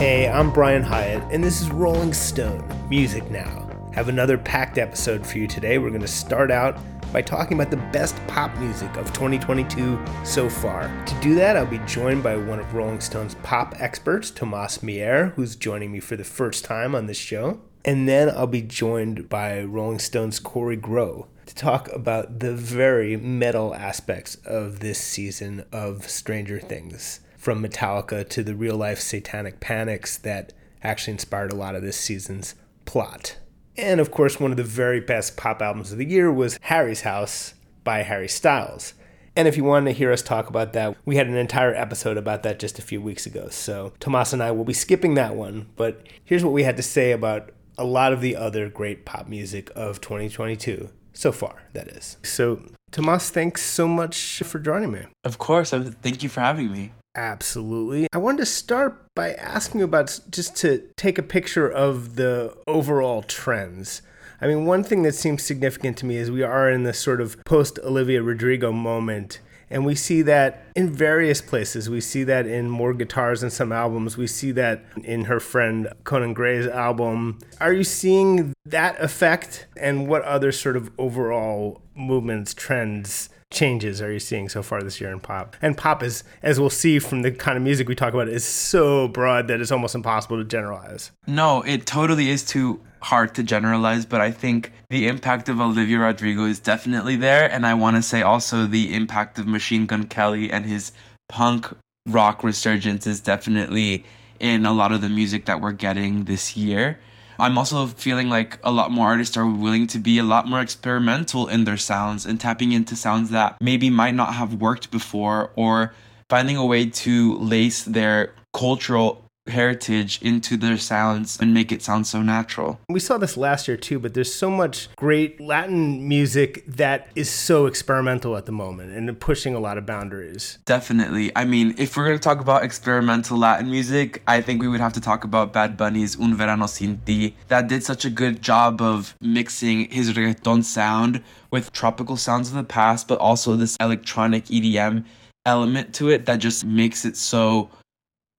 Hey, I'm Brian Hiatt, and this is Rolling Stone Music Now. Have another packed episode for you today. We're going to start out by talking about the best pop music of 2022 so far. To do that, I'll be joined by one of Rolling Stone's pop experts, Tomas Mier, who's joining me for the first time on this show. And then I'll be joined by Rolling Stone's Corey Grow to talk about the very metal aspects of this season of Stranger Things from Metallica to the real life satanic panics that actually inspired a lot of this season's plot. And of course, one of the very best pop albums of the year was Harry's House by Harry Styles. And if you wanted to hear us talk about that, we had an entire episode about that just a few weeks ago. So Tomas and I will be skipping that one. But here's what we had to say about a lot of the other great pop music of 2022 so far, that is. So, Tomas, thanks so much for joining me. Of course. Thank you for having me. Absolutely. I wanted to start by asking you about just to take a picture of the overall trends. I mean, one thing that seems significant to me is we are in this sort of post Olivia Rodrigo moment. And we see that in various places. We see that in more guitars and some albums. We see that in her friend Conan Gray's album. Are you seeing that effect? And what other sort of overall movements, trends changes are you seeing so far this year in pop? And pop is, as we'll see from the kind of music we talk about, is so broad that it's almost impossible to generalize. No, it totally is too hard to generalize, but I think the impact of Olivia Rodrigo is definitely there. And I want to say also the impact of Machine Gun Kelly and his punk rock resurgence is definitely in a lot of the music that we're getting this year. I'm also feeling like a lot more artists are willing to be a lot more experimental in their sounds and tapping into sounds that maybe might not have worked before or finding a way to lace their cultural heritage into their sounds and make it sound so natural. We saw this last year too, but there's so much great Latin music that is so experimental at the moment and pushing a lot of boundaries. Definitely. I mean, if we're going to talk about experimental Latin music, I think we would have to talk about Bad Bunny's Un Verano Sin Ti. That did such a good job of mixing his reggaeton sound with tropical sounds of the past, but also this electronic EDM element to it that just makes it so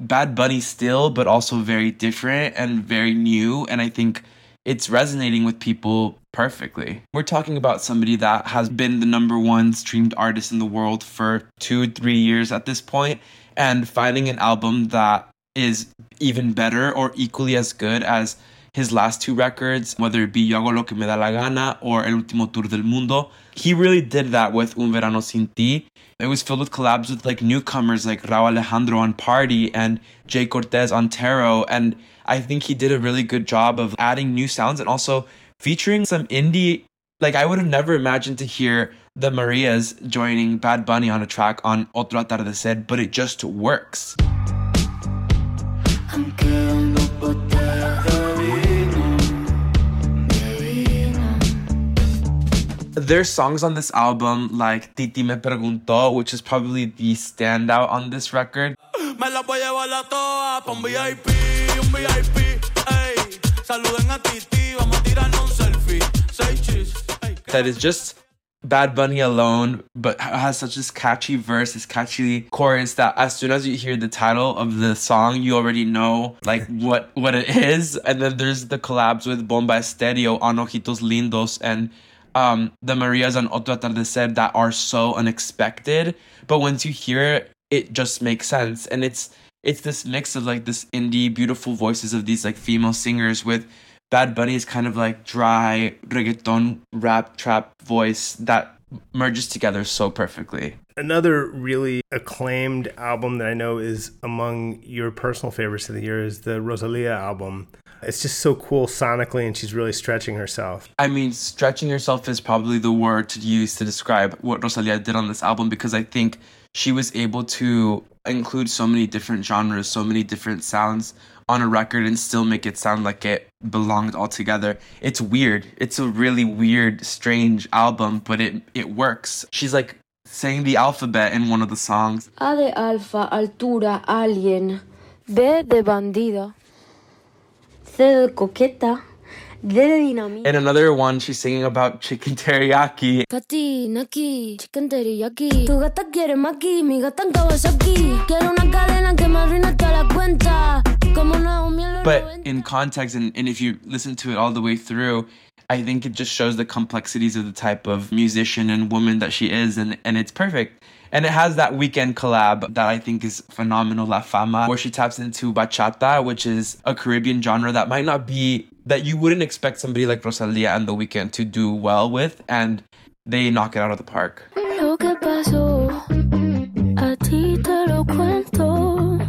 Bad Bunny still, but also very different and very new. And I think it's resonating with people perfectly. We're talking about somebody that has been the number one streamed artist in the world for two, three years at this point, and finding an album that is even better or equally as good as his last two records, whether it be Yo hago lo que me da la gana or El último tour del mundo. He really did that with Un verano sin ti. It was filled with collabs with like newcomers like Rauw Alejandro on Party and Jhay Cortez on Tarot. And I think he did a really good job of adding new sounds and also featuring some indie. Like I would have never imagined to hear the Marias joining Bad Bunny on a track on Otro Atardecer, but it just works. There's songs on this album like Titi Me Preguntó, which is probably the standout on this record. That is just Bad Bunny alone, but has such this catchy verse, this catchy chorus that as soon as you hear the title of the song, you already know like what what it is. And then there's the collabs with Bomba Estéreo on Ojitos Lindos and um, the Marias and Otro Atardecer that are so unexpected. But once you hear it, it just makes sense. And it's it's this mix of like this indie beautiful voices of these like female singers with Bad Bunny's kind of like dry reggaeton rap trap voice that merges together so perfectly. Another really acclaimed album that I know is among your personal favorites of the year is the Rosalia album. It's just so cool sonically, and she's really stretching herself. I mean, stretching herself is probably the word to use to describe what Rosalia did on this album because I think she was able to include so many different genres, so many different sounds on a record and still make it sound like it belonged all together. It's weird. It's a really weird, strange album, but it it works. She's like saying the alphabet in one of the songs. A de alfa, altura, alien. B de bandida. C de coqueta. D de dinamita. In another one, she's singing about chicken teriyaki. Pati, chicken teriyaki. Tu gata quiere maki, mi gata en Kawasaki. Quiero una cadena que me arruina toda la cuenta. Como Naomi en But in context, and, and if you listen to it all the way through, I think it just shows the complexities of the type of musician and woman that she is, and, and it's perfect. And it has that Weeknd collab that I think is phenomenal, La Fama, where she taps into bachata, which is a Caribbean genre that might not be, that you wouldn't expect somebody like Rosalia and The Weeknd to do well with, and they knock it out of the park. Lo que pasó, a ti te lo cuento.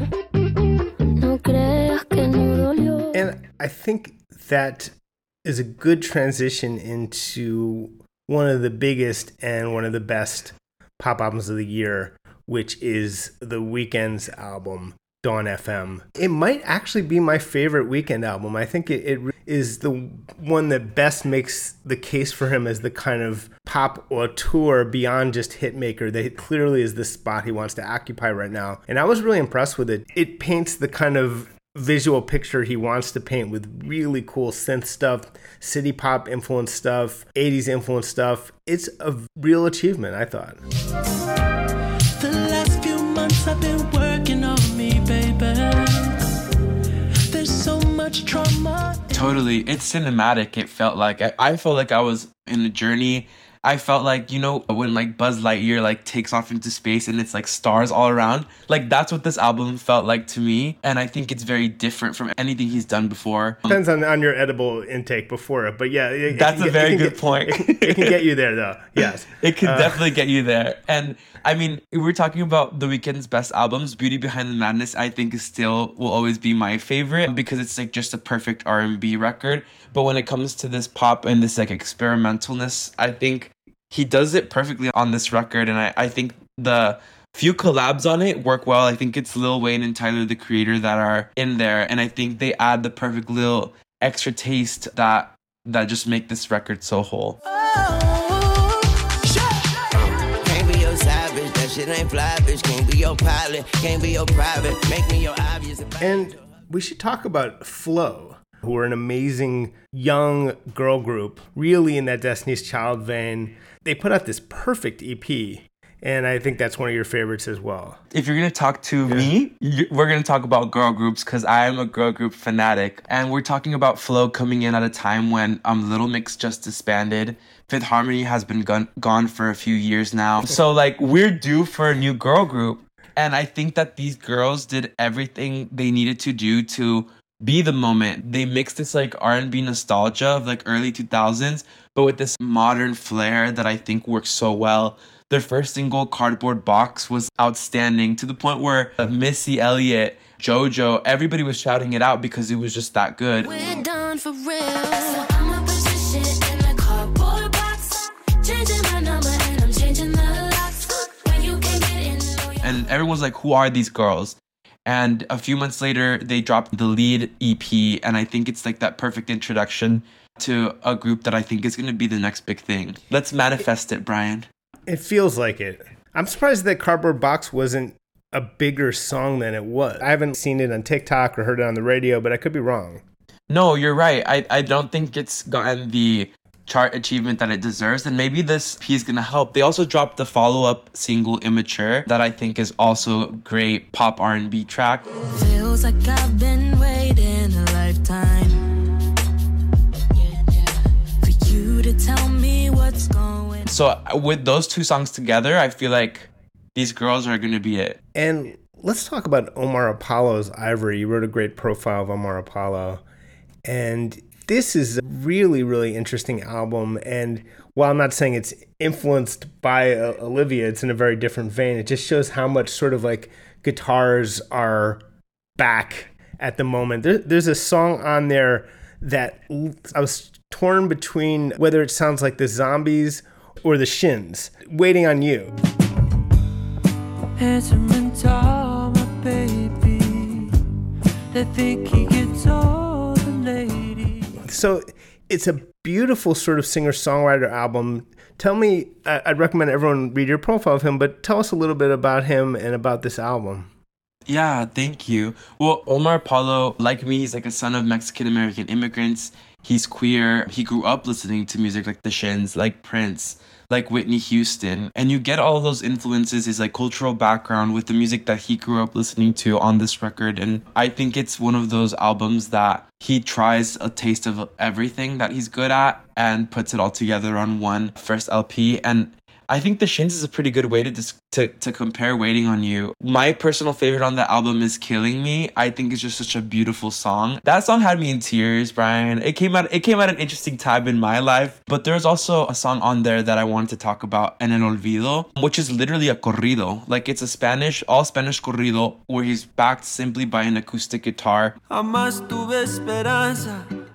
No creas que no dolió. And I think that is a good transition into one of the biggest and one of the best pop albums of the year, which is the Weeknd's album, Dawn FM. It might actually be my favorite Weekend album. I think it, it is the one that best makes the case for him as the kind of pop auteur beyond just hitmaker that clearly is the spot he wants to occupy right now. And I was really impressed with it. It paints the kind of visual picture he wants to paint with really cool synth stuff, city pop influence stuff, 80s influence stuff. It's a real achievement, I thought. The last few months I've been working on me, baby. There's so much trauma. Totally. It's cinematic. It felt like I, I felt like I was in a journey. I felt like, you know, when like Buzz Lightyear like takes off into space and it's like stars all around. Like that's what this album felt like to me. And I think it's very different from anything he's done before. Depends on, on your edible intake before it, but yeah. It, it That's can a very good get- point. It, it can get you there, though. Yes. It can Uh, definitely get you there. And I mean, we're talking about the Weeknd's best albums. Beauty Behind the Madness, I think, is still will always be my favorite because it's like just a perfect R and B record. But when it comes to this pop and this like experimentalness, I think he does it perfectly on this record. And I, I think the few collabs on it work well. I think it's Lil Wayne and Tyler the Creator that are in there, and I think they add the perfect little extra taste that that just make this record so whole. Oh, shit. Can't be your savage, that shit ain't fly, bitch. Can't be your pilot, can't be your private. Make me your obvious. And we should talk about FLO, who are an amazing young girl group, really in that Destiny's Child vein. They put out this perfect EP, and I think that's one of your favorites as well. if you're gonna talk to me, you, we're gonna talk about girl groups because I am a girl group fanatic, and we're talking about FLO coming in at a time when um Little Mix just disbanded. Fifth Harmony has been gone gone for a few years now, so like we're due for a new girl group, and I think that these girls did everything they needed to do to be the moment. They mixed this like R&B nostalgia of like early 2000s, but with this modern flair that I think works so well. Their first single, Cardboard Box, was outstanding to the point where Missy Elliott, JoJo, everybody was shouting it out because it was just that good. We're done for real. So I'ma put this shit in the cardboard box. Changing my number and I'm changing the locks. When you can get in, yeah. and everyone's like, "Who are these girls?" And a few months later, they dropped the lead EP, and I think it's like that perfect introduction to a group that I think is going to be the next big thing. Let's manifest it, Brian. It feels like it. I'm surprised that Cardboard Box wasn't a bigger song than it was. I haven't seen it on TikTok or heard it on the radio, but I could be wrong. No, you're right. I, I don't think it's gotten the chart achievement that it deserves, and maybe this piece is gonna help. They also dropped the follow-up single "Immature" that I think is also a great pop R&B track. Feels like I've been waiting a lifetime to tell me what's going So with those two songs together, I feel like these girls are gonna be it. And let's talk about Omar Apollo's Ivory. You wrote a great profile of Omar Apollo. And this is a really, really interesting album. And while I'm not saying it's influenced by uh, Olivia, it's in a very different vein. It just shows how much sort of like guitars are back at the moment. There, there's a song on there that I was torn between whether it sounds like the zombies or the shins. Waiting on you. Handsome and tall, my baby. They think he gets all the ladies. So it's a beautiful sort of singer songwriter album. Tell me, I- I'd recommend everyone read your profile of him, but tell us a little bit about him and about this album. Yeah, thank you. Well, Omar Apollo, like me, he's like a son of Mexican American immigrants. He's queer. He grew up listening to music like the Shins, like Prince, like Whitney Houston. And you get all those influences, his like cultural background with the music that he grew up listening to on this record. And I think it's one of those albums that he tries a taste of everything that he's good at and puts it all together on one first LP. And I think The Shins is a pretty good way to dis- to to compare Waiting on You. My personal favorite on the album is Killing Me. I think it's just such a beautiful song. That song had me in tears, Brian. It came out it came out an interesting time in my life, but there's also a song on there that I wanted to talk about, En el Olvido, which is literally a corrido. Like it's a Spanish, all Spanish corrido where he's backed simply by an acoustic guitar.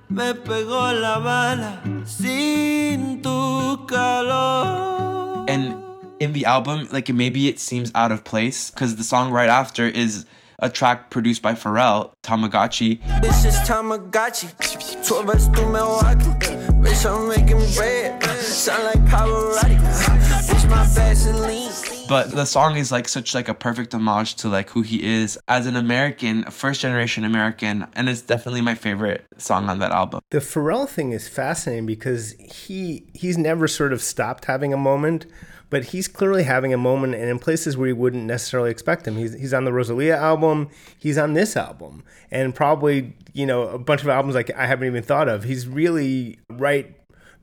Me pegó la bala sin tu calor. And in the album like maybe it seems out of place because the song right after is a track produced by Pharrell, Tamagotchi. This is Tamagotchi. 12 us through Milwaukee. Bitch, I'm making bread. Sound like Pavarotti. Bitch, my Vaseline. But the song is like such like a perfect homage to like who he is as an American, first generation American, and it's definitely my favorite song on that album. The Pharrell thing is fascinating because he he's never sort of stopped having a moment, but he's clearly having a moment and in places where you wouldn't necessarily expect him. He's he's on the Rosalia album, he's on this album, and probably you know a bunch of albums like I haven't even thought of. He's really right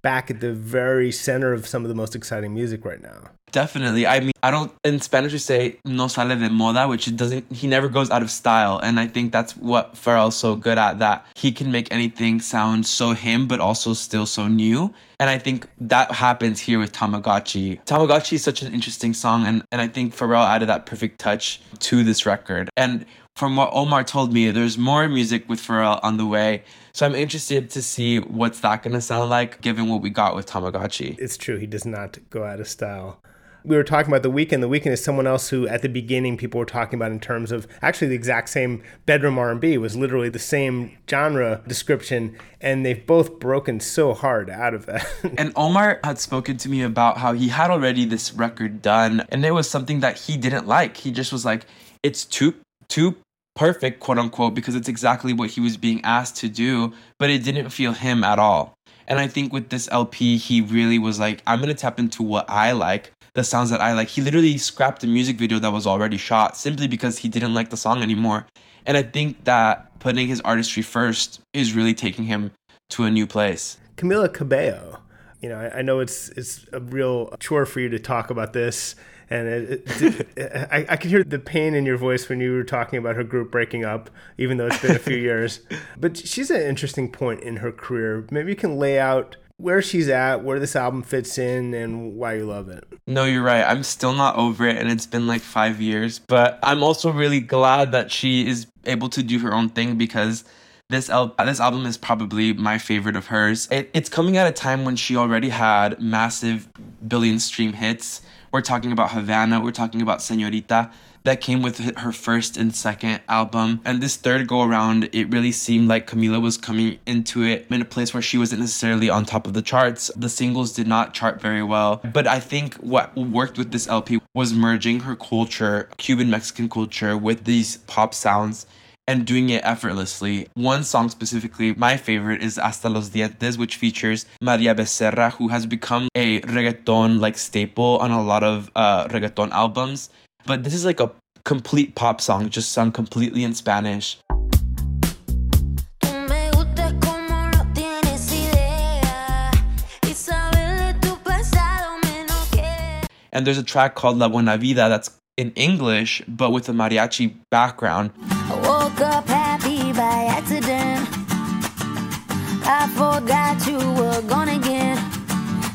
back at the very center of some of the most exciting music right now. Definitely. I mean, I don't, in Spanish we say no sale de moda, which it doesn't, he never goes out of style. And I think that's what Pharrell's so good at, that he can make anything sound so him, but also still so new. And I think that happens here with Tamagotchi. Tamagotchi is such an interesting song. And, and I think Pharrell added that perfect touch to this record. And from what Omar told me, there's more music with Pharrell on the way. So I'm interested to see what's that going to sound like given what we got with Tamagotchi. It's true, he does not go out of style. We were talking about The Weeknd. The Weeknd is someone else who, at the beginning, people were talking about in terms of actually the exact same bedroom R&B was literally the same genre description, and they've both broken so hard out of that. And Omar had spoken to me about how he had already this record done, and it was something that he didn't like. He just was like, it's too too perfect, quote unquote, because it's exactly what he was being asked to do, but it didn't feel him at all. And I think with this LP, he really was like, I'm gonna tap into what I like, the sounds that I like. He literally scrapped a music video that was already shot simply because he didn't like the song anymore. And I think that putting his artistry first is really taking him to a new place. Camila Cabello. You know, I, I know it's it's a real chore for you to talk about this, and it, it, I, I can hear the pain in your voice when you were talking about her group breaking up, even though it's been a few years. But she's an interesting point in her career. Maybe you can lay out where she's at, where this album fits in, and why you love it. No, you're right. I'm still not over it, and it's been like five years. But I'm also really glad that she is able to do her own thing because this al- this album is probably my favorite of hers. It, it's coming at a time when she already had massive billion stream hits. We're talking about Havana. We're talking about Señorita. That came with her first and second album. And this third go around, it really seemed like Camila was coming into it in a place where she wasn't necessarily on top of the charts. The singles did not chart very well. But I think what worked with this LP was merging her culture, Cuban Mexican culture, with these pop sounds and doing it effortlessly. One song specifically, my favorite is Hasta los Dientes, which features Maria Becerra, who has become a reggaeton like staple on a lot of uh, reggaeton albums. But this is like a complete pop song, just sung completely in Spanish. Tú me gustas como no tienes idea y saber de tu pasado menos que And there's a track called La Buena Vida that's in English, but with a mariachi background. I woke up happy by accident. I forgot you were gone again,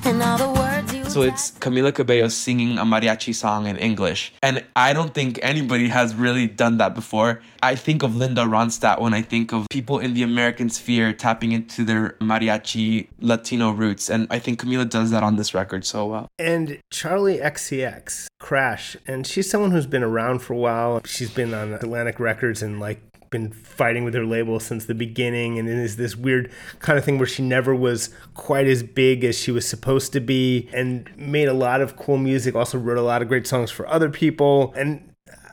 and all the words So it's Camila Cabello singing a mariachi song in English. And I don't think anybody has really done that before. I think of Linda Ronstadt when I think of people in the American sphere tapping into their mariachi Latino roots. And I think Camila does that on this record so well. And Charli XCX, Crash, and she's someone who's been around for a while. She's been on Atlantic Records and like been fighting with her label since the beginning and it is this weird kind of thing where she never was quite as big as she was supposed to be and made a lot of cool music also wrote a lot of great songs for other people and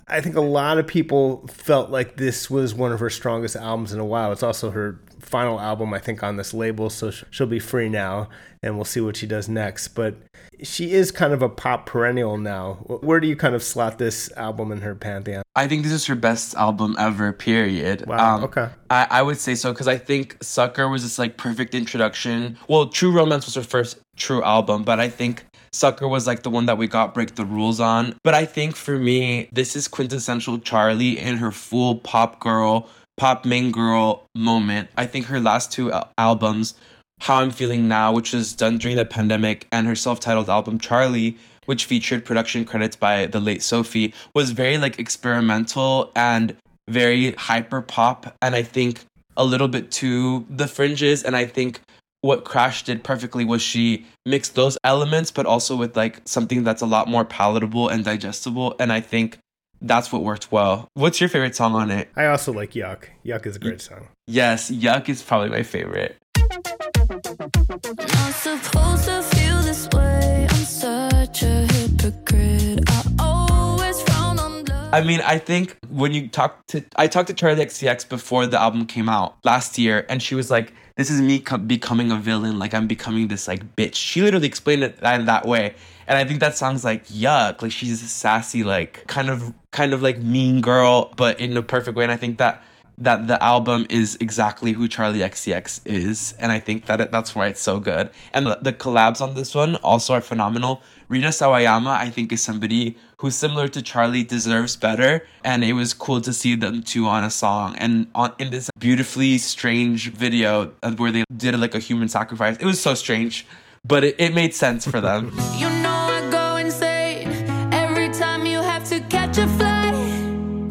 I think a lot of people felt like this was one of her strongest albums in a while. It's also her final album, I think, on this label, so she'll be free now, and we'll see what she does next. But she is kind of a pop perennial now. Where do you kind of slot this album in her pantheon? I think this is her best album ever, period. Um, Wow, okay. I, I would say so because I think Sucker was this like perfect introduction. Well, True Romance was her first true album, but I think Sucker was like the one that we got Break the Rules on. But I think for me, this is quintessential Charli in her full pop girl, pop main girl moment. I think her last two albums, How I'm Feeling Now, which was done during the pandemic, and her self titled album Charli, which featured production credits by the late Sophie, was very like experimental and very hyper pop. And I think a little bit to the fringes. And I think what Crash did perfectly was she mixed those elements, but also with like something that's a lot more palatable and digestible. And I think that's what worked well. What's your favorite song on it? I also like Yuck. Yuck is a great song. Yes, Yuck is probably my favorite. Not supposed to feel this way. I'm such a hypocrite. I always frown on love. I mean, I think when you talk to, I talked to Charli XCX before the album came out last year, and she was like, "This is me co- becoming a villain. Like I'm becoming this like bitch." She literally explained it that, that way, and I think that sounds like yuck. Like she's a sassy, like kind of, kind of like mean girl, but in a perfect way. And I think that that the album is exactly who Charli XCX is, and I think that it, that's why it's so good. And the, the collabs on this one also are phenomenal. Rina Sawayama, I think, is somebody who's similar to Charli, deserves better, and it was cool to see them two on a song and on in this beautifully strange video where they did like a human sacrifice. It was so strange, but it, it made sense for them. You know I go insane every time you have to catch a flight.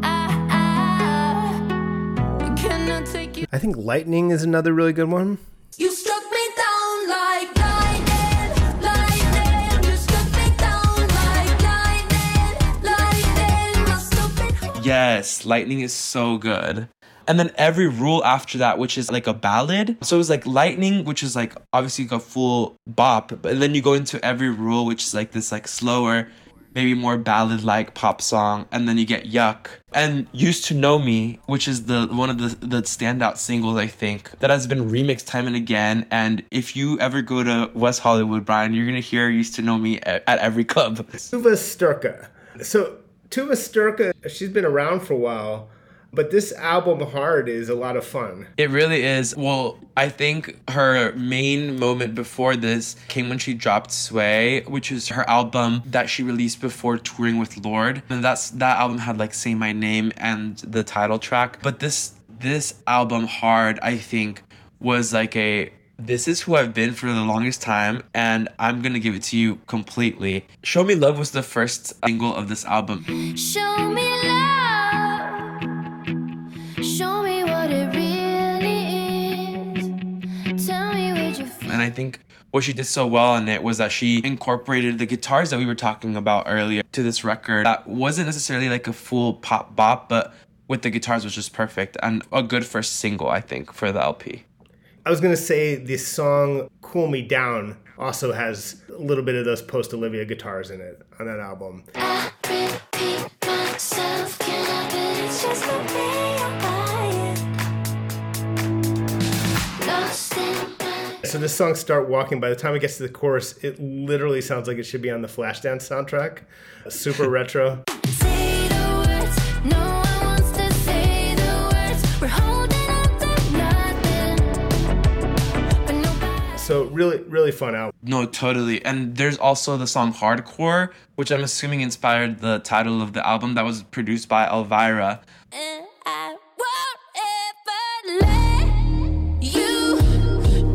I, I cannot take you. I think Lightning is another really good one. You struck Yes, Lightning is so good. And then every rule after that, which is like a ballad. So it was like Lightning, which is like obviously a full bop, but then you go into every rule, which is like this like slower, maybe more ballad like pop song, and then you get Yuck. And Used to Know Me, which is the one of the the standout singles I think that has been remixed time and again. And if you ever go to West Hollywood, Brian, you're gonna hear Used to Know Me at, at every club. Tove Styrka. So Tove Styrka, she's been around for a while, but this album Hard is a lot of fun. It really is. Well, I think her main moment before this came when she dropped Sway, which is her album that she released before touring with Lorde. And that's that album had like Say My Name and the title track. But this this album Hard, I think, was like a this is who I've been for the longest time, and I'm gonna give it to you completely. Show Me Love was the first single of this album. Show me love. Show me what it really is. Tell me what you feel. And I think what she did so well in it was that she incorporated the guitars that we were talking about earlier to this record. That wasn't necessarily like a full pop bop, but with the guitars was just perfect and a good first single, I think, for the LP. I was gonna say the song "Cool Me Down" also has a little bit of those post Olivia guitars in it on that album. I repeat myself. Can I bet it's just the way I buy it? Lost in my So this song "Start Walking." By the time it gets to the chorus, it literally sounds like it should be on the Flashdance soundtrack. Super retro. So really, really fun album. No, totally. And there's also the song Hardcore, which I'm assuming inspired the title of the album that was produced by Elvira. And I won't ever let you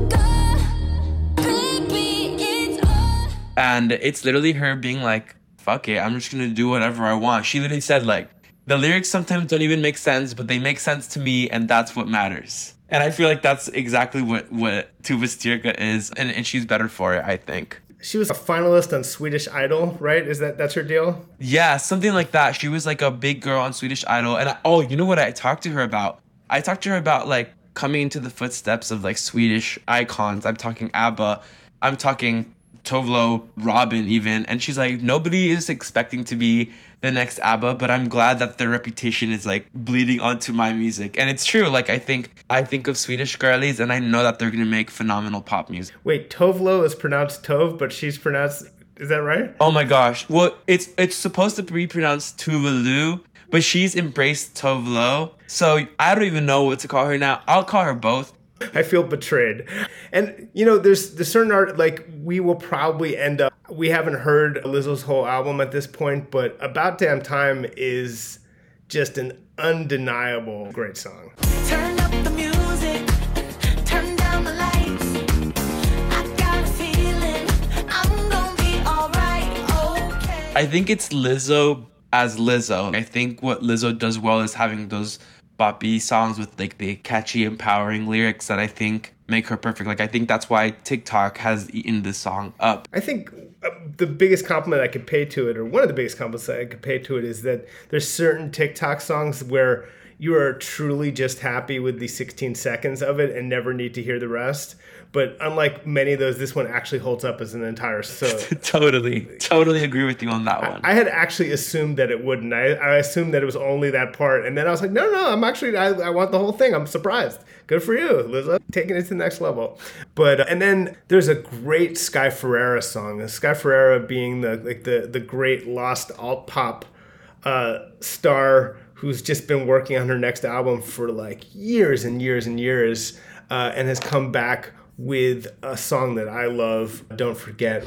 go, baby. It's all. And it's literally her being like, fuck it, I'm just gonna do whatever I want. She literally said, like, the lyrics sometimes don't even make sense, but they make sense to me, and that's what matters. And I feel like that's exactly what, what Tove Styrka is, and, and she's better for it, I think. She was a finalist on Swedish Idol, right? Is that that's her deal? Yeah, something like that. She was like a big girl on Swedish Idol. And I, oh, you know what I talked to her about? I talked to her about like coming into the footsteps of like Swedish icons. I'm talking ABBA. I'm talking Tovlo, Robyn, even. And she's like, nobody is expecting to be the next ABBA, but I'm glad that their reputation is like bleeding onto my music. And it's true. Like I think I think of Swedish girlies and I know that they're gonna make phenomenal pop music. Wait, Tove Lo is pronounced Tove, but she's pronounced. Is that right? Oh my gosh. Well, it's it's supposed to be pronounced Tuvalu, but she's embraced Tove Lo. So I don't even know what to call her now. I'll call her both. I feel betrayed. And you know, there's the certain art like we will probably end up. We haven't heard Lizzo's whole album at this point, but About Damn Time is just an undeniable great song. Turn up the music, turn down the lights. I got a feeling I'm gonna be alright, okay. I think it's Lizzo as Lizzo. I think what Lizzo does well is having those boppy songs with like the catchy, empowering lyrics that I think make her perfect. Like I think that's why TikTok has eaten this song up. I think uh, the biggest compliment I could pay to it, or one of the biggest compliments I could pay to it, is that there's certain TikTok songs where you are truly just happy with the 16 seconds of it and never need to hear the rest. But unlike many of those, this one actually holds up as an entire song. totally, totally agree with you on that one. I had actually assumed that it wouldn't. I, I assumed that it was only that part, and then I was like, no, no, I'm actually, I, I want the whole thing. I'm surprised. Good for you, Lizzo, taking it to the next level. But and then there's a great Sky Ferreira song. Sky Ferreira being the like the the great lost alt pop uh, star who's just been working on her next album for like years and years and years, uh, and has come back with a song that I love. Don't forget.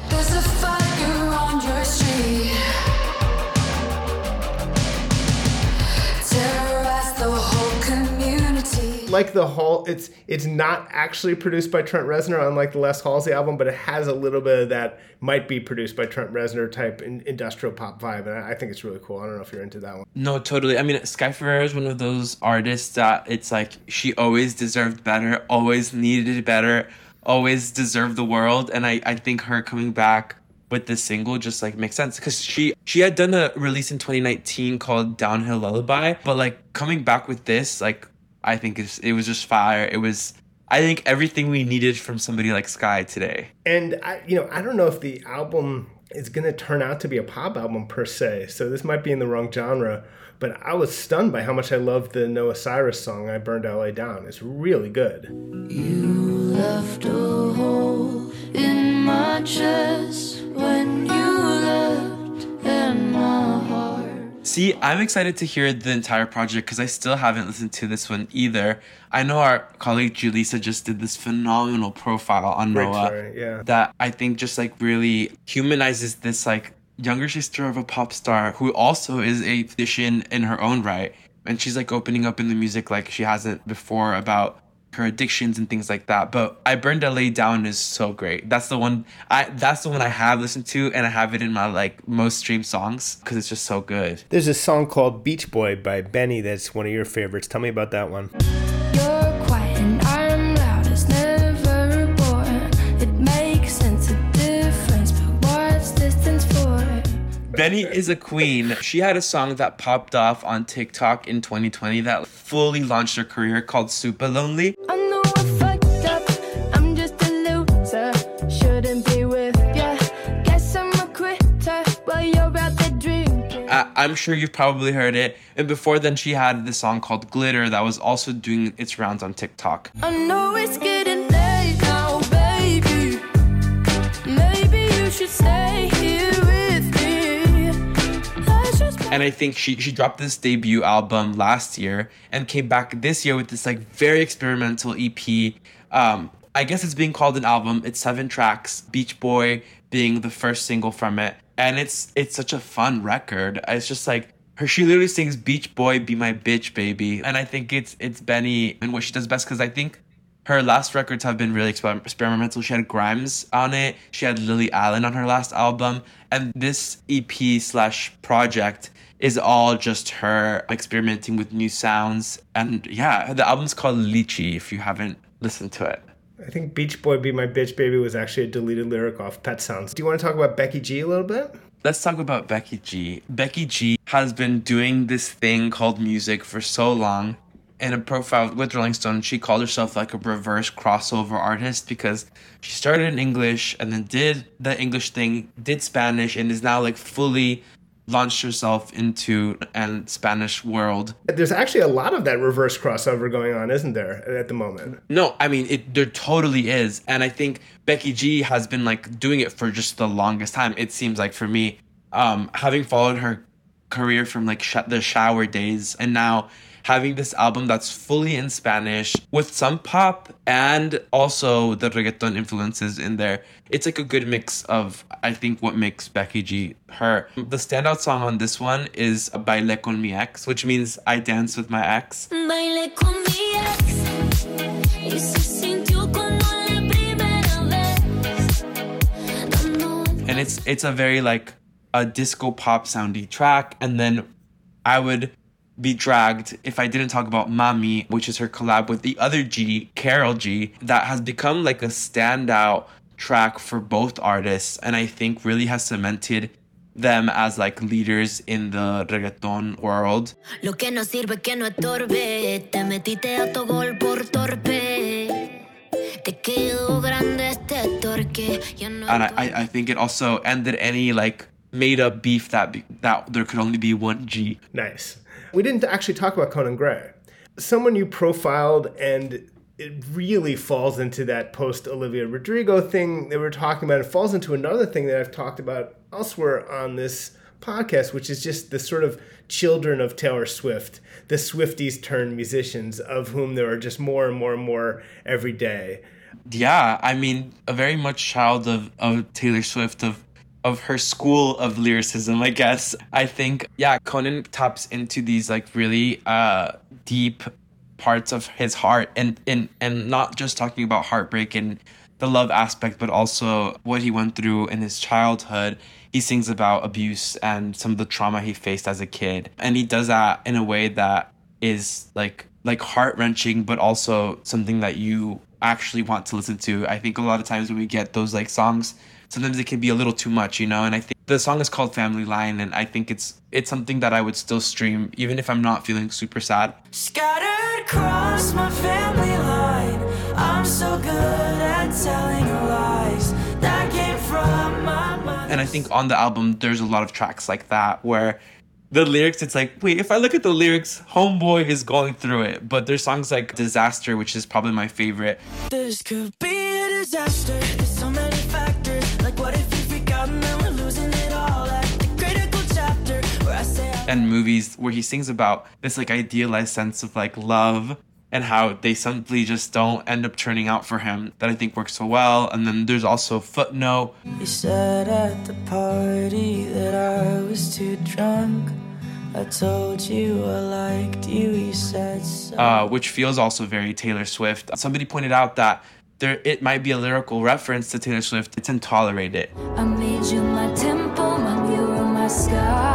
Like the Hall, it's it's not actually produced by Trent Reznor, unlike the Les Halsey album, but it has a little bit of that might be produced by Trent Reznor type in, industrial pop vibe, and I, I think it's really cool. I don't know if you're into that one. No, totally. I mean, Sky Ferreira is one of those artists that it's like she always deserved better, always needed better, always deserved the world. And I, I think her coming back with this single just like makes sense because she she had done a release in 2019 called Downhill Lullaby, but like coming back with this, like I think it's, it was just fire. It was I think everything we needed from somebody like Sky today. And I, you know, I don't know if the album is going to turn out to be a pop album per se. So this might be in the wrong genre. But I was stunned by how much I loved the Noah Cyrus song "I Burned LA Down." It's really good. You left a hole in my chest when you See, I'm excited to hear the entire project because I still haven't listened to this one either. I know our colleague Julissa just did this phenomenal profile on Great Noah story, yeah. that I think just like really humanizes this like younger sister of a pop star who also is a musician in her own right. And she's like opening up in the music like she hasn't before about her addictions and things like that. But I Burned LA Down is so great. That's the one I that's the one I have listened to and I have it in my like most streamed songs because it's just so good. There's a song called "Beach Boy" by Benee that's one of your favorites. Tell me about that one. Benee is a queen. She had a song that popped off on TikTok in 2020 that fully launched her career called Supalonely. I know I fucked up. I'm just a loser. Shouldn't be with ya. Guess I'm a quitter while you're out there drinking. I- I'm sure you've probably heard it. And before then, she had this song called Glitter that was also doing its rounds on TikTok. I know it's getting And I think she, she dropped this debut album last year and came back this year with this like very experimental EP. Um, I guess it's being called an album. It's seven tracks, Beach Boy being the first single from it. And it's it's such a fun record. It's just like her she literally sings Beach Boy be my bitch baby. And I think it's it's Benee and what she does best because I think her last records have been really experimental. She had Grimes on it. She had Lily Allen on her last album, and this EP slash project is all just her experimenting with new sounds. And yeah, the album's called Lychee. If you haven't listened to it. I think Beach Boy Be My Bitch Baby was actually a deleted lyric off Pet Sounds. Do you want to talk about Becky G a little bit? Let's talk about Becky G. Becky G has been doing this thing called music for so long. In a profile with Rolling Stone, she called herself like a reverse crossover artist because she started in English and then did the English thing, did Spanish, and is now like fully launched herself into an Spanish world. There's actually a lot of that reverse crossover going on, isn't there, at the moment? No, I mean it. There totally is, and I think Becky G has been like doing it for just the longest time. It seems like for me, um, having followed her career from like sh- the shower days, and now having this album that's fully in Spanish with some pop and also the reggaeton influences in there. It's like a good mix of I think what makes Becky G her. The standout song on this one is Baile con mi ex, which means I dance with my ex. Bailé con mi ex y se sintió como la primera vez. Dando and it's it's a very like a disco pop soundy track and then i would be dragged if i didn't talk about mami which is her collab with the other g Karol G that has become like a standout track for both artists and i think really has cemented them as like leaders in the reggaeton world Lo que no sirve que no estorbe. Te metiste a tu gol por torpe. Te quedó grande este torque. And I, I I think it also ended any like made up beef that be, that there could only be one g Nice. We didn't actually talk about Conan Gray. Someone you profiled, and it really falls into that post Olivia Rodrigo thing that we are talking about. It falls into another thing that I've talked about elsewhere on this podcast, which is just the sort of children of Taylor Swift, the Swifties turned musicians, of whom there are just more and more and more every day. Yeah, I mean, a very much child of, of Taylor Swift, of of her school of lyricism, I guess. I think, yeah, Conan taps into these like really uh deep parts of his heart and and and not just talking about heartbreak and the love aspect, but also what he went through in his childhood. He sings about abuse and some of the trauma he faced as a kid. And he does that in a way that is like like heart wrenching, but also something that you actually want to listen to. I think a lot of times when we get those like songs, sometimes it can be a little too much, you know. And I think the song is called Family Line, and I think it's it's something that I would still stream even if I'm not feeling super sad. Scattered across my family line. I'm so good at telling lies that came from my. And I think on the album there's a lot of tracks like that where the lyrics it's like wait if i look at the lyrics homeboy is going through it but there's songs like disaster which is probably my favorite This could be a disaster. And movies where he sings about this like idealized sense of like love and how they simply just don't end up turning out for him that I think works so well. And then there's also Footnote, You said at the party that I was too drunk. I told you I liked you, you said so. uh, which feels also very Taylor Swift. Somebody pointed out that there it might be a lyrical reference to Taylor Swift. It's Intolerate I made you my temple, my mirror, my sky.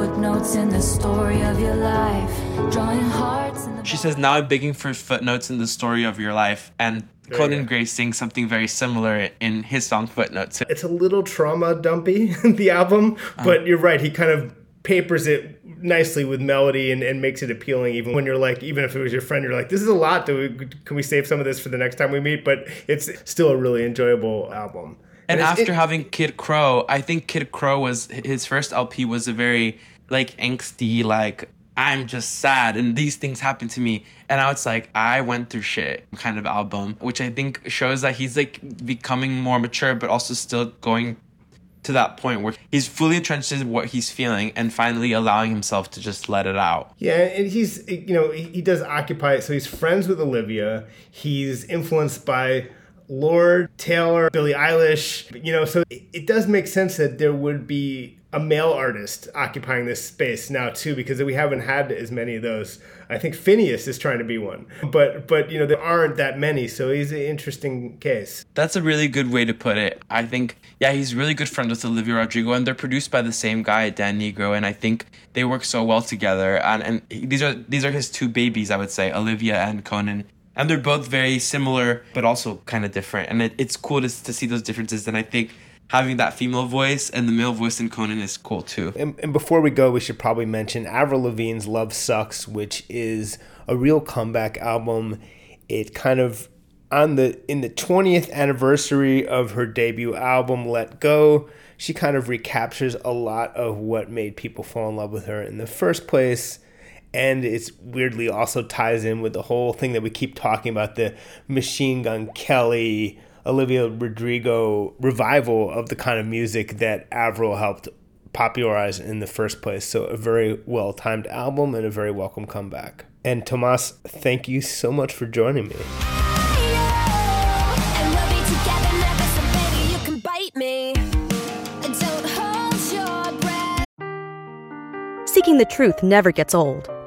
Footnotes in the story of your life. Drawing hearts in the She says, Now I'm begging for footnotes in the story of your life. And Conan go. Gray sings something very similar in his song Footnotes. It's a little trauma dumpy, the album, uh-huh. but you're right. He kind of papers it nicely with melody and, and makes it appealing even when you're like even if it was your friend you're like this is a lot do we, can we save some of this for the next time we meet but it's still a really enjoyable album And after it- having Kid Krow, I think Kid Krow was his first LP was a very like angsty, like I'm just sad and these things happen to me. And now it's like I went through shit kind of album, which I think shows that he's like becoming more mature, but also still going to that point where he's fully entrenched in what he's feeling and finally allowing himself to just let it out. Yeah, and he's you know he he does occupy. it. So he's friends with Olivia. He's influenced by Lorde Taylor, Billie Eilish. You know, so it, it does make sense that there would be a male artist occupying this space now too because we haven't had as many of those. I think Finneas is trying to be one, but but you know there aren't that many, so he's an interesting case. That's a really good way to put it. I think, yeah, he's really good friends with Olivia Rodrigo, and they're produced by the same guy, Dan Nigro, and I think they work so well together. And and these are these are his two babies, I would say, Olivia and Conan. And they're both very similar, but also kind of different. And it, it's cool to, to see those differences. And I think having that female voice and the male voice in Conan is cool too. And, and before we go, we should probably mention Avril Lavigne's "Love Sucks," which is a real comeback album. It kind of on the in the 20th anniversary of her debut album Let Go, she kind of recaptures a lot of what made people fall in love with her in the first place. And it's weirdly also ties in with the whole thing that we keep talking about the Machine Gun Kelly, Olivia Rodrigo revival of the kind of music that Avril helped popularize in the first place. So, a very well timed album and a very welcome comeback. And Tomas, thank you so much for joining me. And we'll be together never, so baby, you can bite me. Don't hold your breath. Seeking the truth never gets old.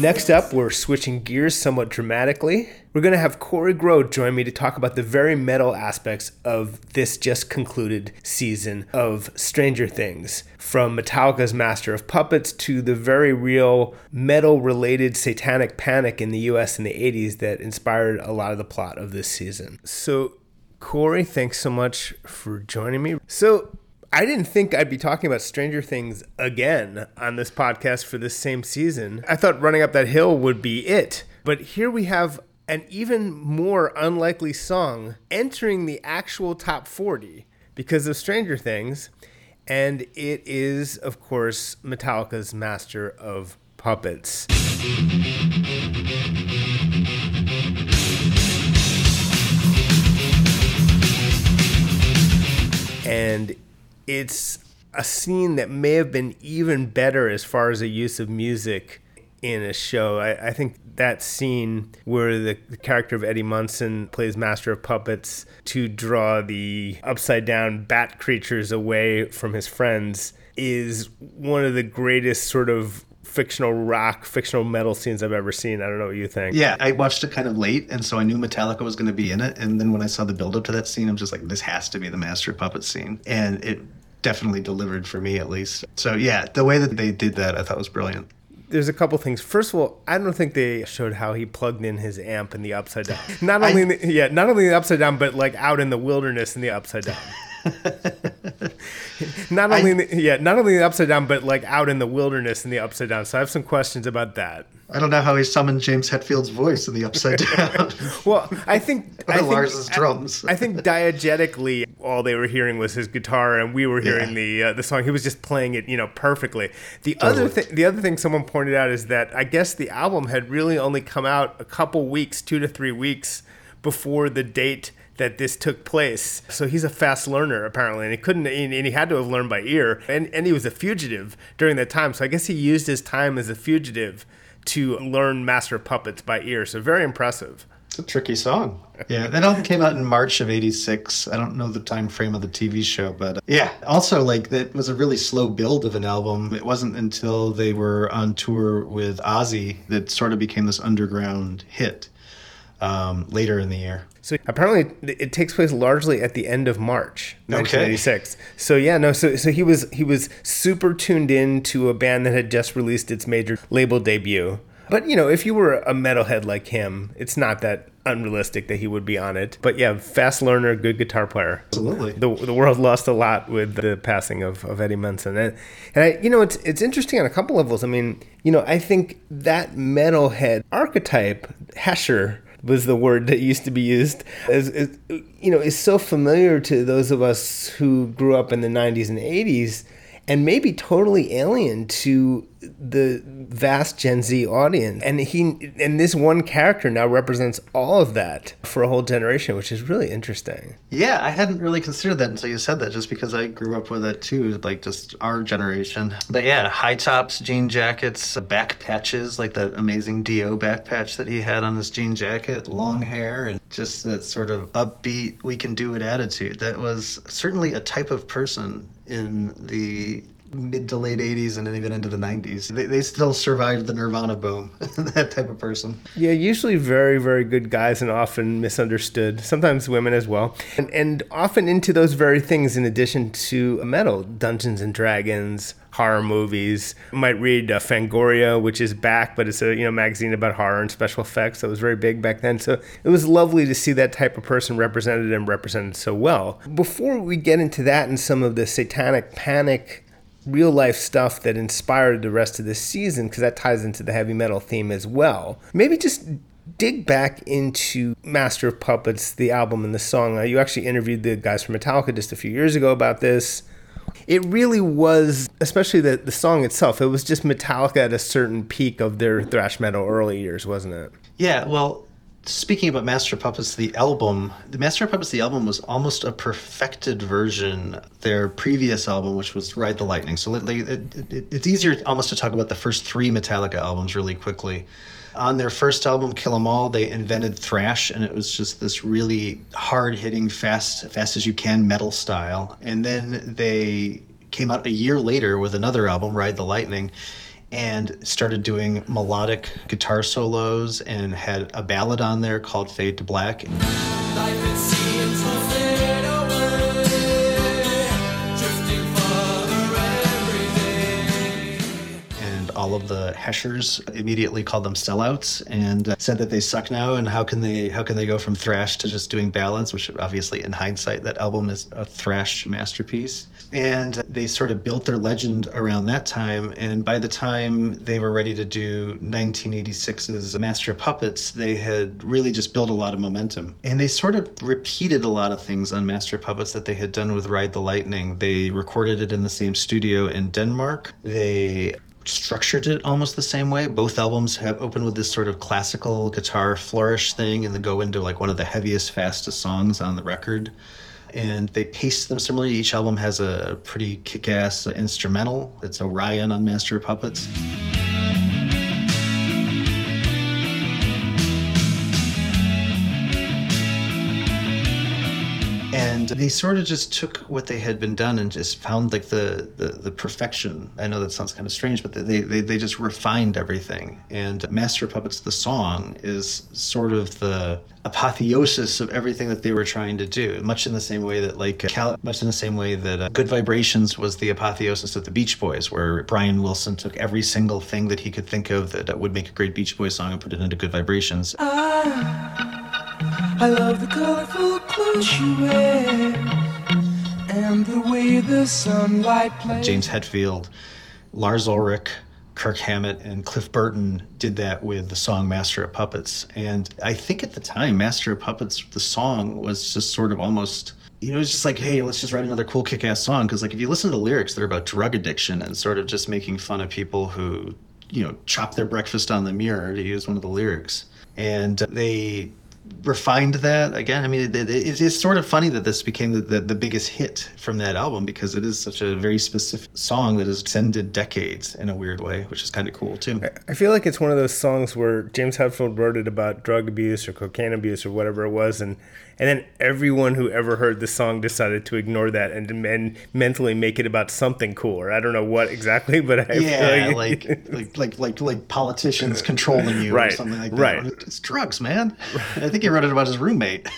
Next up, we're switching gears somewhat dramatically. We're going to have Kory Grow join me to talk about the very metal aspects of this just concluded season of Stranger Things, from Metallica's Master of Puppets to the very real metal related satanic panic in the US in the 80s that inspired a lot of the plot of this season. So, Corey, thanks so much for joining me. So, I didn't think I'd be talking about Stranger Things again on this podcast for this same season. I thought running up that hill would be it. But here we have an even more unlikely song entering the actual top 40 because of Stranger Things. And it is, of course, Metallica's Master of Puppets. and it's a scene that may have been even better as far as the use of music in a show. I, I think that scene where the, the character of Eddie Munson plays Master of Puppets to draw the upside down bat creatures away from his friends is one of the greatest sort of fictional rock, fictional metal scenes I've ever seen. I don't know what you think. Yeah, I watched it kind of late, and so I knew Metallica was going to be in it. And then when I saw the build up to that scene, I was just like, this has to be the Master of Puppets scene. And it definitely delivered for me, at least. So yeah, the way that they did that, I thought was brilliant. There's a couple things. First of all, I don't think they showed how he plugged in his amp in the upside down. Not only, in the, yeah, not only the upside down, but like out in the wilderness in the upside down. not only, in the, yeah, not only the upside down, but like out in the wilderness in the upside down. So I have some questions about that. I don't know how he summoned James Hetfield's voice in the upside down. Well, I think I think, Lars's drums. I, I think diegetically, all they were hearing was his guitar, and we were hearing Yeah. the uh, the song. He was just playing it, you know, perfectly. The other thing, the other thing someone pointed out is that I guess the album had really only come out a couple weeks, two to three weeks before the date that this took place. So he's a fast learner apparently, and he couldn't, and he had to have learned by ear. And and he was a fugitive during that time, so I guess he used his time as a fugitive to learn Master Puppets by ear. So very impressive. It's a tricky song. Yeah, that album came out in March of '86. I don't know the time frame of the TV show, but uh, yeah. Also, like that was a really slow build of an album. It wasn't until they were on tour with Ozzy that sort of became this underground hit um, later in the year. So apparently, it takes place largely at the end of March, Okay. 1986. So yeah, no, so so he was he was super tuned in to a band that had just released its major label debut. But you know, if you were a metalhead like him, it's not that unrealistic that he would be on it. But yeah, fast learner, good guitar player. Absolutely. The, the world lost a lot with the passing of, of Eddie Munson. And, and I, you know, it's it's interesting on a couple levels. I mean, you know, I think that metalhead archetype, Hesher, was the word that used to be used is, is you know is so familiar to those of us who grew up in the 90s and 80s and maybe totally alien to the vast Gen Z audience. And he and this one character now represents all of that for a whole generation, which is really interesting. Yeah, I hadn't really considered that until you said that, just because I grew up with it too, like just our generation. But yeah, high tops, jean jackets, back patches, like that amazing Dio back patch that he had on his jean jacket, long hair, and just that sort of upbeat, we can do it attitude. That was certainly a type of person in the mid to late 80s and then even into the 90s. They, they still survived the Nirvana boom, that type of person. Yeah, usually very, very good guys and often misunderstood, sometimes women as well. And, and often into those very things in addition to metal, Dungeons and Dragons, horror movies. Might read uh, Fangoria, which is back, but it's a you know magazine about horror and special effects that was very big back then. So it was lovely to see that type of person represented and represented so well. Before we get into that and some of the satanic panic real life stuff that inspired the rest of this season because that ties into the heavy metal theme as well. Maybe just dig back into Master of Puppets, the album and the song. Uh, you actually interviewed the guys from Metallica just a few years ago about this. It really was, especially the, the song itself, it was just Metallica at a certain peak of their thrash metal early years, wasn't it? Yeah, well, speaking about Master Puppets, the album, the Master Puppets, the album was almost a perfected version. Their previous album, which was Ride the Lightning. So it, it, it, it's easier almost to talk about the first three Metallica albums really quickly. On their first album, Kill 'Em All, they invented thrash, and it was just this really hard-hitting, fast, fast as you can metal style. And then they came out a year later with another album, Ride the Lightning, and started doing melodic guitar solos and had a ballad on there called Fade to Black. All of the Heshers immediately called them sellouts and uh, said that they suck now and how can they how can they go from thrash to just doing ballads which obviously in hindsight that album is a thrash masterpiece. And they sort of built their legend around that time. And by the time they were ready to do 1986's master puppets they had really just built a lot of momentum. And they sort of repeated a lot of things on master puppets that they had done with ride the lightning. They recorded it in the same studio in denmark. They structured it almost the same way. Both albums have opened with this sort of classical guitar flourish thing and then go into like one of the heaviest, fastest songs on the record. And they paste them similarly. Each album has a pretty kick ass instrumental. It's Orion on Master of Puppets. They sort of just took what they had been done and just found like the the, the perfection. I know that sounds kind of strange but they, they they just refined everything. And master puppets the song is sort of the apotheosis of everything that they were trying to do much in the same way that like uh, Cal- much in the same way that uh, good vibrations was the apotheosis of the beach boys where brian wilson took every single thing that he could think of that, that would make a great beach boys song and put it into good vibrations I love the colorful clothes you wear and the way the sunlight plays. James Hetfield, Lars Ulrich, Kirk Hammett, and Cliff Burton did that with the song Master of Puppets. And I think at the time, Master of Puppets, the song was just sort of almost. You know, it's just like, hey, let's just write another cool kick ass song. Because, like, if you listen to the lyrics, they're about drug addiction and sort of just making fun of people who, you know, chop their breakfast on the mirror, to use one of the lyrics. And they refined that again. I mean, it, it, it's sort of funny that this became the, the, the, biggest hit from that album because it is such a very specific song that has extended decades in a weird way, which is kind of cool too. I feel like it's one of those songs where James Hetfield wrote it about drug abuse or cocaine abuse or whatever it was, and and then everyone who ever heard the song decided to ignore that and, and mentally make it about something cooler. I don't know what exactly, but I yeah, like, like, like like like like politicians controlling you right, or something like that. Right, it's drugs, man. I think he wrote it about his roommate.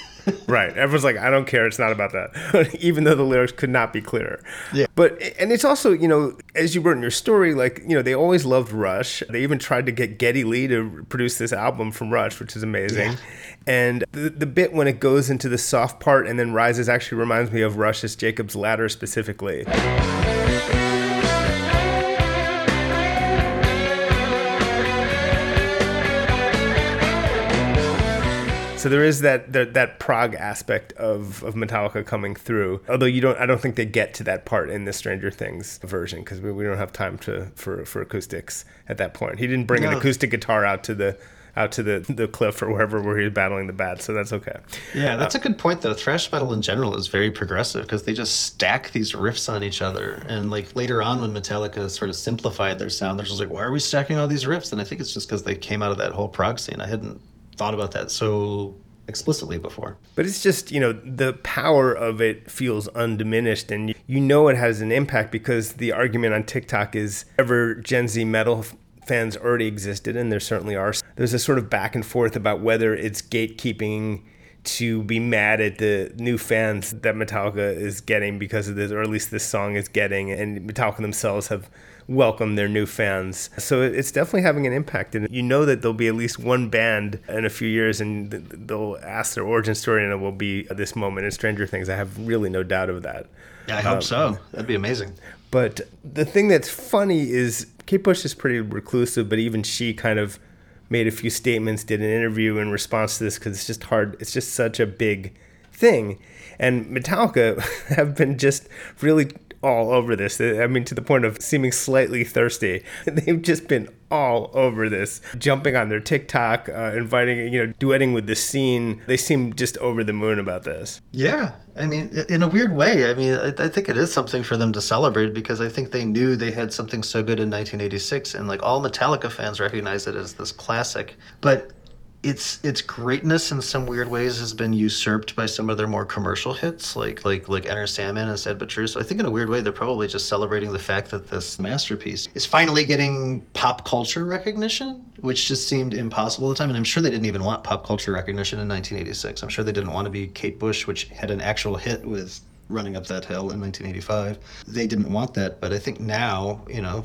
Right. Everyone's like, I don't care. It's not about that. Even though the lyrics could not be clearer. Yeah. But, and it's also, you know, as you wrote in your story, like, you know, they always loved Rush. They even tried to get Geddy Lee to produce this album from Rush, which is amazing. Yeah. And the, the bit when it goes into the soft part and then rises actually reminds me of Rush's Jacob's Ladder specifically. So there is that that, that prog aspect of, of Metallica coming through. Although you don't, I don't think they get to that part in the Stranger Things version because we, we don't have time to for for acoustics at that point. He didn't bring no. an acoustic guitar out to the out to the, the cliff or wherever where he's battling the bats. So that's okay. Yeah, that's uh, a good point though. Thrash metal in general is very progressive because they just stack these riffs on each other. And like later on when Metallica sort of simplified their sound, they're just like, why are we stacking all these riffs? And I think it's just because they came out of that whole prog scene. I hadn't thought about that so explicitly before. But it's just, you know, the power of it feels undiminished and you know it has an impact because the argument on TikTok is ever Gen Z metal fans already existed and there certainly are. There's a sort of back and forth about whether it's gatekeeping to be mad at the new fans that Metallica is getting because of this, or at least this song is getting, and Metallica themselves have welcome their new fans. So it's definitely having an impact. And you know that there'll be at least one band in a few years and they'll ask their origin story and it will be this moment in Stranger Things. I have really no doubt of that. Yeah, I hope um, so. That'd be amazing. But the thing that's funny is Kate Bush is pretty reclusive, but even she kind of made a few statements, did an interview in response to this because it's just hard. It's just such a big thing. And Metallica have been just really all over this. I mean, to the point of seeming slightly thirsty. They've just been all over this, jumping on their TikTok, uh, inviting, you know, duetting with the scene. They seem just over the moon about this. Yeah. I mean, in a weird way, I mean, I, I think it is something for them to celebrate because I think they knew they had something so good in 1986, and like all Metallica fans recognize it as this classic. But its its greatness in some weird ways has been usurped by some of their more commercial hits, like like like Enter Sandman and Sad But True. So I think in a weird way they're probably just celebrating the fact that this masterpiece is finally getting pop culture recognition, which just seemed impossible at the time. And I'm sure they didn't even want pop culture recognition in 1986. I'm sure they didn't want to be Kate Bush, which had an actual hit with Running Up That Hill in 1985. They didn't want that, but I think now, you know,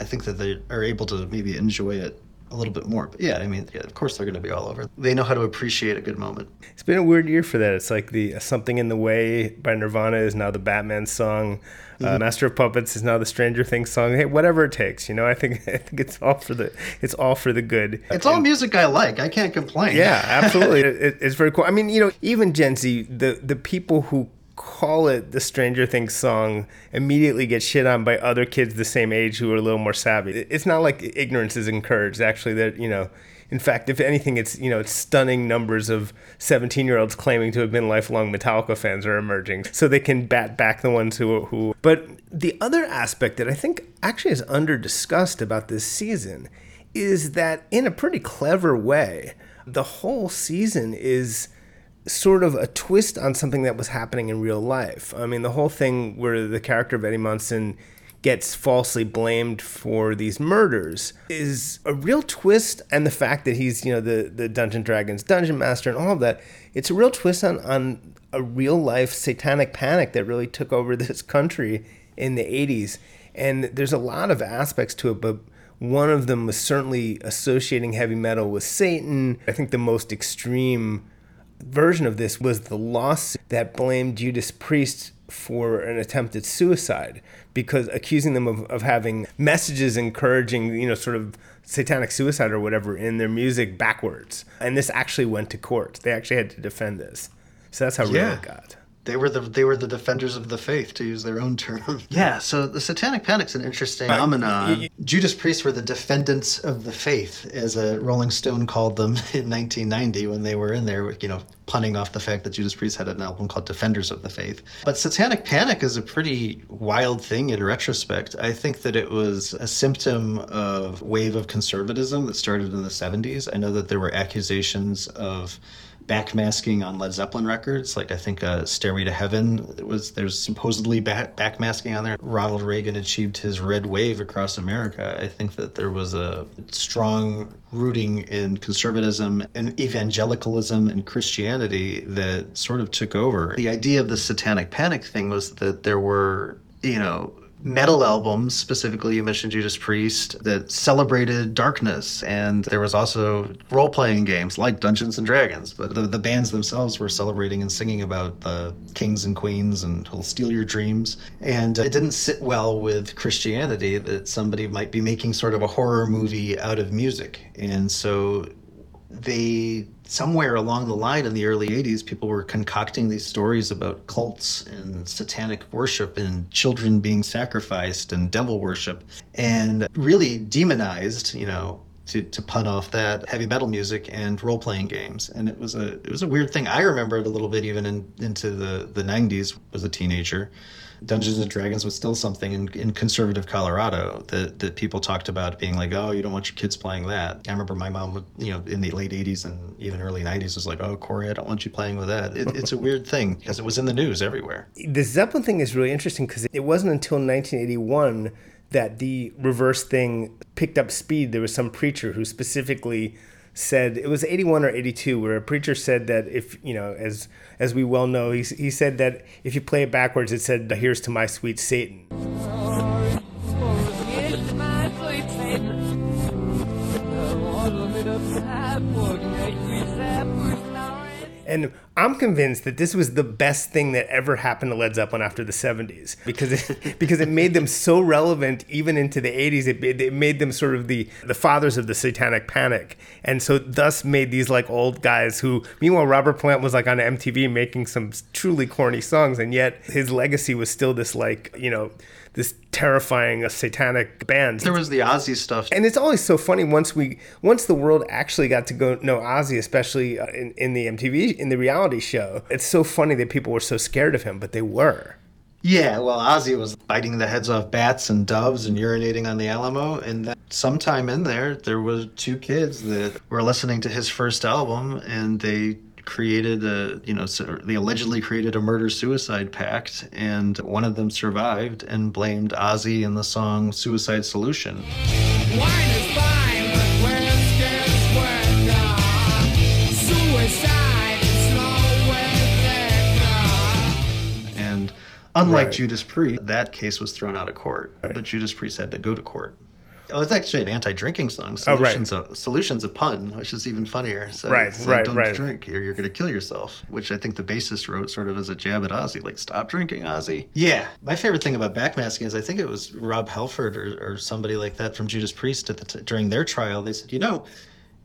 I think that they are able to maybe enjoy it a little bit more. But yeah, I mean, yeah, of course they're going to be all over. They know how to appreciate a good moment. It's been a weird year for that. It's like the Something in the Way by Nirvana is now the Batman song. Uh, mm-hmm. Uh, Master of Puppets is now the Stranger Things song. Hey, whatever it takes, you know. I think I think it's all for the it's all for the good. It's all music I like. I can't complain. Yeah, absolutely. it, it's very cool. I mean, you know, even Gen Z, the the people who call it the Stranger Things song immediately get shit on by other kids the same age who are a little more savvy. It's not like ignorance is encouraged. Actually, that you know, in fact, if anything, it's you know, it's stunning numbers of 17 year olds claiming to have been lifelong Metallica fans are emerging, so they can bat back the ones who who. But the other aspect that I think actually is under discussed about this season is that in a pretty clever way, the whole season is sort of a twist on something that was happening in real life. I mean, the whole thing where the character of Eddie Munson gets falsely blamed for these murders is a real twist and the fact that he's you know the the dungeon dragons dungeon master and all of that it's a real twist on on a real life satanic panic that really took over this country in the 80s and there's a lot of aspects to it but one of them was certainly associating heavy metal with satan i think the most extreme version of this was the lawsuit that blamed Judas Priest for an attempted suicide because accusing them of, of having messages encouraging, you know, sort of satanic suicide or whatever in their music backwards. And this actually went to court. They actually had to defend this. So that's how yeah. real it got. They were the they were the defenders of the faith, to use their own term. Yeah. So the Satanic Panic's an interesting phenomenon. Judas Priest were the defendants of the faith, as a Rolling Stone called them in 1990 when they were in there, you know, punning off the fact that Judas Priest had an album called Defenders of the Faith. But Satanic Panic is a pretty wild thing in retrospect. I think that it was a symptom of wave of conservatism that started in the 70s. I know that there were accusations of backmasking on Led Zeppelin records. Like I think uh, "Stairway to Heaven" was there's supposedly back backmasking on there. Ronald Reagan achieved his red wave across America. I think that there was a strong rooting in conservatism and evangelicalism and Christianity that sort of took over. The idea of the Satanic Panic thing was that there were you know metal albums, specifically you mentioned Judas Priest, that celebrated darkness. And there was also role playing games like Dungeons and Dragons. But the, the bands themselves were celebrating and singing about the kings and queens and who'll steal your dreams. And it didn't sit well with Christianity that somebody might be making sort of a horror movie out of music. And so they somewhere along the line in the early 80s people were concocting these stories about cults and satanic worship and children being sacrificed and devil worship and really demonized you know to, to pun off that heavy metal music and role-playing games. And it was a it was a weird thing. I remember it a little bit even in, into the the 90s as a teenager Dungeons and Dragons was still something in, in conservative Colorado that, that people talked about being like, oh, you don't want your kids playing that. I remember my mom, would, you know, in the late 80s and even early 90s was like, oh, Kory, I don't want you playing with that. It, it's a weird thing because it was in the news everywhere. The Zeppelin thing is really interesting because it wasn't until 1981 that the reverse thing picked up speed. There was some preacher who specifically said it was 81 or 82 where a preacher said that if you know as as we well know he, he said that if you play it backwards it said here's to my sweet satan And I'm convinced that this was the best thing that ever happened to Led Zeppelin after the 70s because it, because it made them so relevant even into the 80s. It, it made them sort of the, the fathers of the satanic panic. And so thus made these like old guys who, meanwhile, Robert Plant was like on MTV making some truly corny songs. And yet his legacy was still this like, you know, this terrifying uh, satanic band. There was the Ozzy stuff, and it's always so funny once we once the world actually got to go know Ozzy, especially uh, in in the MTV in the reality show. It's so funny that people were so scared of him, but they were. Yeah, well, Ozzy was biting the heads off bats and doves and urinating on the Alamo, and that sometime in there, there was two kids that were listening to his first album, and they created a, you know, they allegedly created a murder suicide pact, and one of them survived and blamed Ozzy in the song Suicide Solution. And unlike right. Judas Priest, that case was thrown out of court, right. but Judas Priest had to go to court. Oh, it's actually an anti-drinking song. Solutions, oh, right. a, solutions a pun, which is even funnier. So right, like, right, don't right. drink, or you're going to kill yourself. Which I think the bassist wrote sort of as a jab at Ozzy, like "Stop drinking, Ozzy." Yeah, my favorite thing about backmasking is I think it was Rob Halford or, or somebody like that from Judas Priest at the t- during their trial. They said, you know,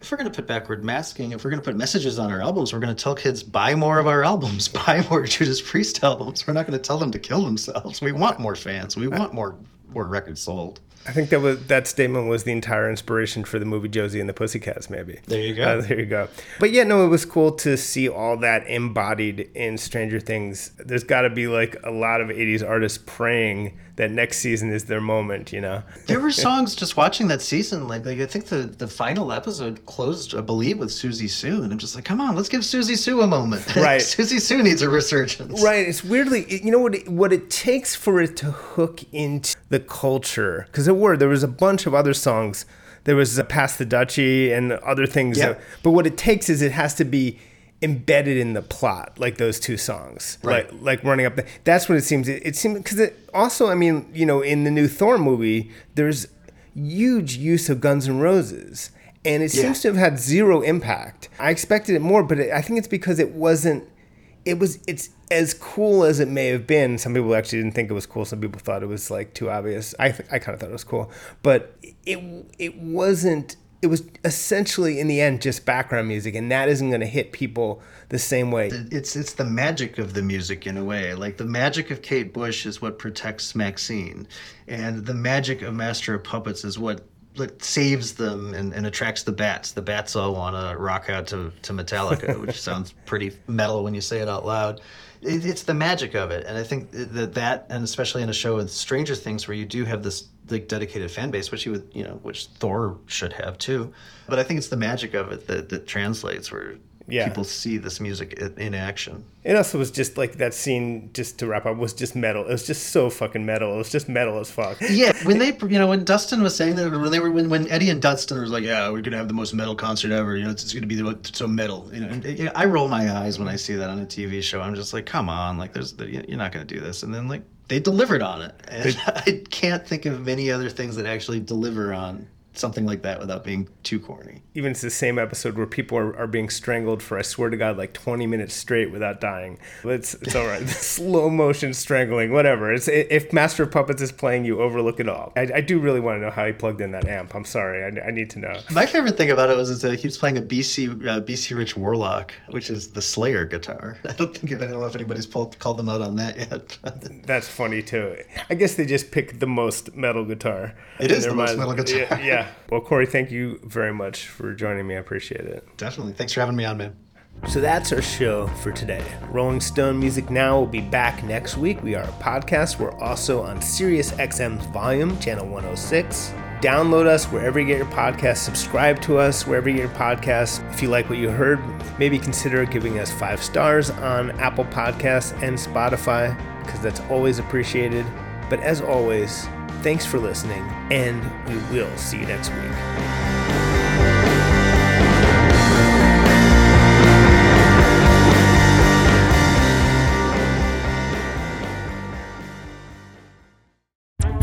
if we're going to put backward masking, if we're going to put messages on our albums, we're going to tell kids buy more of our albums, buy more Judas Priest albums. We're not going to tell them to kill themselves. We want more fans. We want more more records sold. I think that was that statement was the entire inspiration for the movie Josie and the Pussycats. Maybe there you go. Uh, there you go. But yeah, no, it was cool to see all that embodied in Stranger Things. There's got to be like a lot of '80s artists praying that next season is their moment. You know, there were songs just watching that season. Like, like I think the the final episode closed, I believe, with Siouxsie Sioux, and I'm just like, come on, let's give Siouxsie Sioux a moment. Right, Siouxsie Sioux needs a resurgence. Right. It's weirdly, you know what? It, what it takes for it to hook into the culture because there were there was a bunch of other songs. There was uh, "Pass the Dutchie" and other things. Yeah. That, but what it takes is it has to be embedded in the plot, like those two songs, Right. like like running up. The, that's what it seems. It, it seems because it also, I mean, you know, in the new Thor movie, there's huge use of Guns N' Roses, and it Yeah. seems to have had zero impact. I expected it more, but it, I think it's because it wasn't. It was. It's as cool as it may have been. Some people actually didn't think it was cool. Some people thought it was like too obvious. I th- I kind of thought it was cool, but it it wasn't it was essentially in the end just background music, and that isn't going to hit people the same way. It's it's the magic of the music in a way. Like the magic of Kate Bush is what protects Maxine, and the magic of Master of Puppets is what what saves them and, and attracts the bats. The bats all want to rock out to, to Metallica, which sounds pretty metal when you say it out loud. It, it's the magic of it, and I think that that, and especially in a show with Stranger Things, where you do have this like dedicated fan base, which you would, you know, which Thor should have too. But I think it's the magic of it that, that translates, where Yeah. people see this music in, action. It also was just like that scene, just to wrap up, was just metal. It was just so fucking metal. It was just metal as fuck. Yeah, when they, you know, when Dustin was saying that, when they were, when, when Eddie and Dustin was like, "Yeah, we're gonna have the most metal concert ever," you know, it's, it's gonna be the, so metal. You know, and, you know, I roll my eyes when I see that on a TV show. I'm just like, "Come on, like, there's, you're not gonna do this." And then like they delivered on it, and I can't think of many other things that actually deliver on something like that without being too corny. Even it's the same episode where people are, are being strangled for, I swear to God, like 20 minutes straight without dying. It's, it's all right. Slow motion strangling, whatever. It's If Master of Puppets is playing, you overlook it all. I, I do really want to know how he plugged in that amp. I'm sorry. I, I need to know. My favorite thing about it was that he was playing a BC uh, BC Rich Warlock, which is the Slayer guitar. I don't think I don't know if anybody's pulled, called them out on that yet. That's funny too. I guess they just picked the most metal guitar. It is the most metal guitar. Yeah, yeah. Well, Kory, thank you very much for joining me. I appreciate it. Definitely. Thanks for having me on, man. So that's our show for today. Rolling Stone Music Now will be back next week. We are a podcast. We're also on Sirius XM's Volume, channel 106. Download us wherever you get your podcasts. Subscribe to us wherever you get your podcasts. If you like what you heard, maybe consider giving us five stars on Apple Podcasts and Spotify, because that's always appreciated. But as always, thanks for listening, and we will see you next week.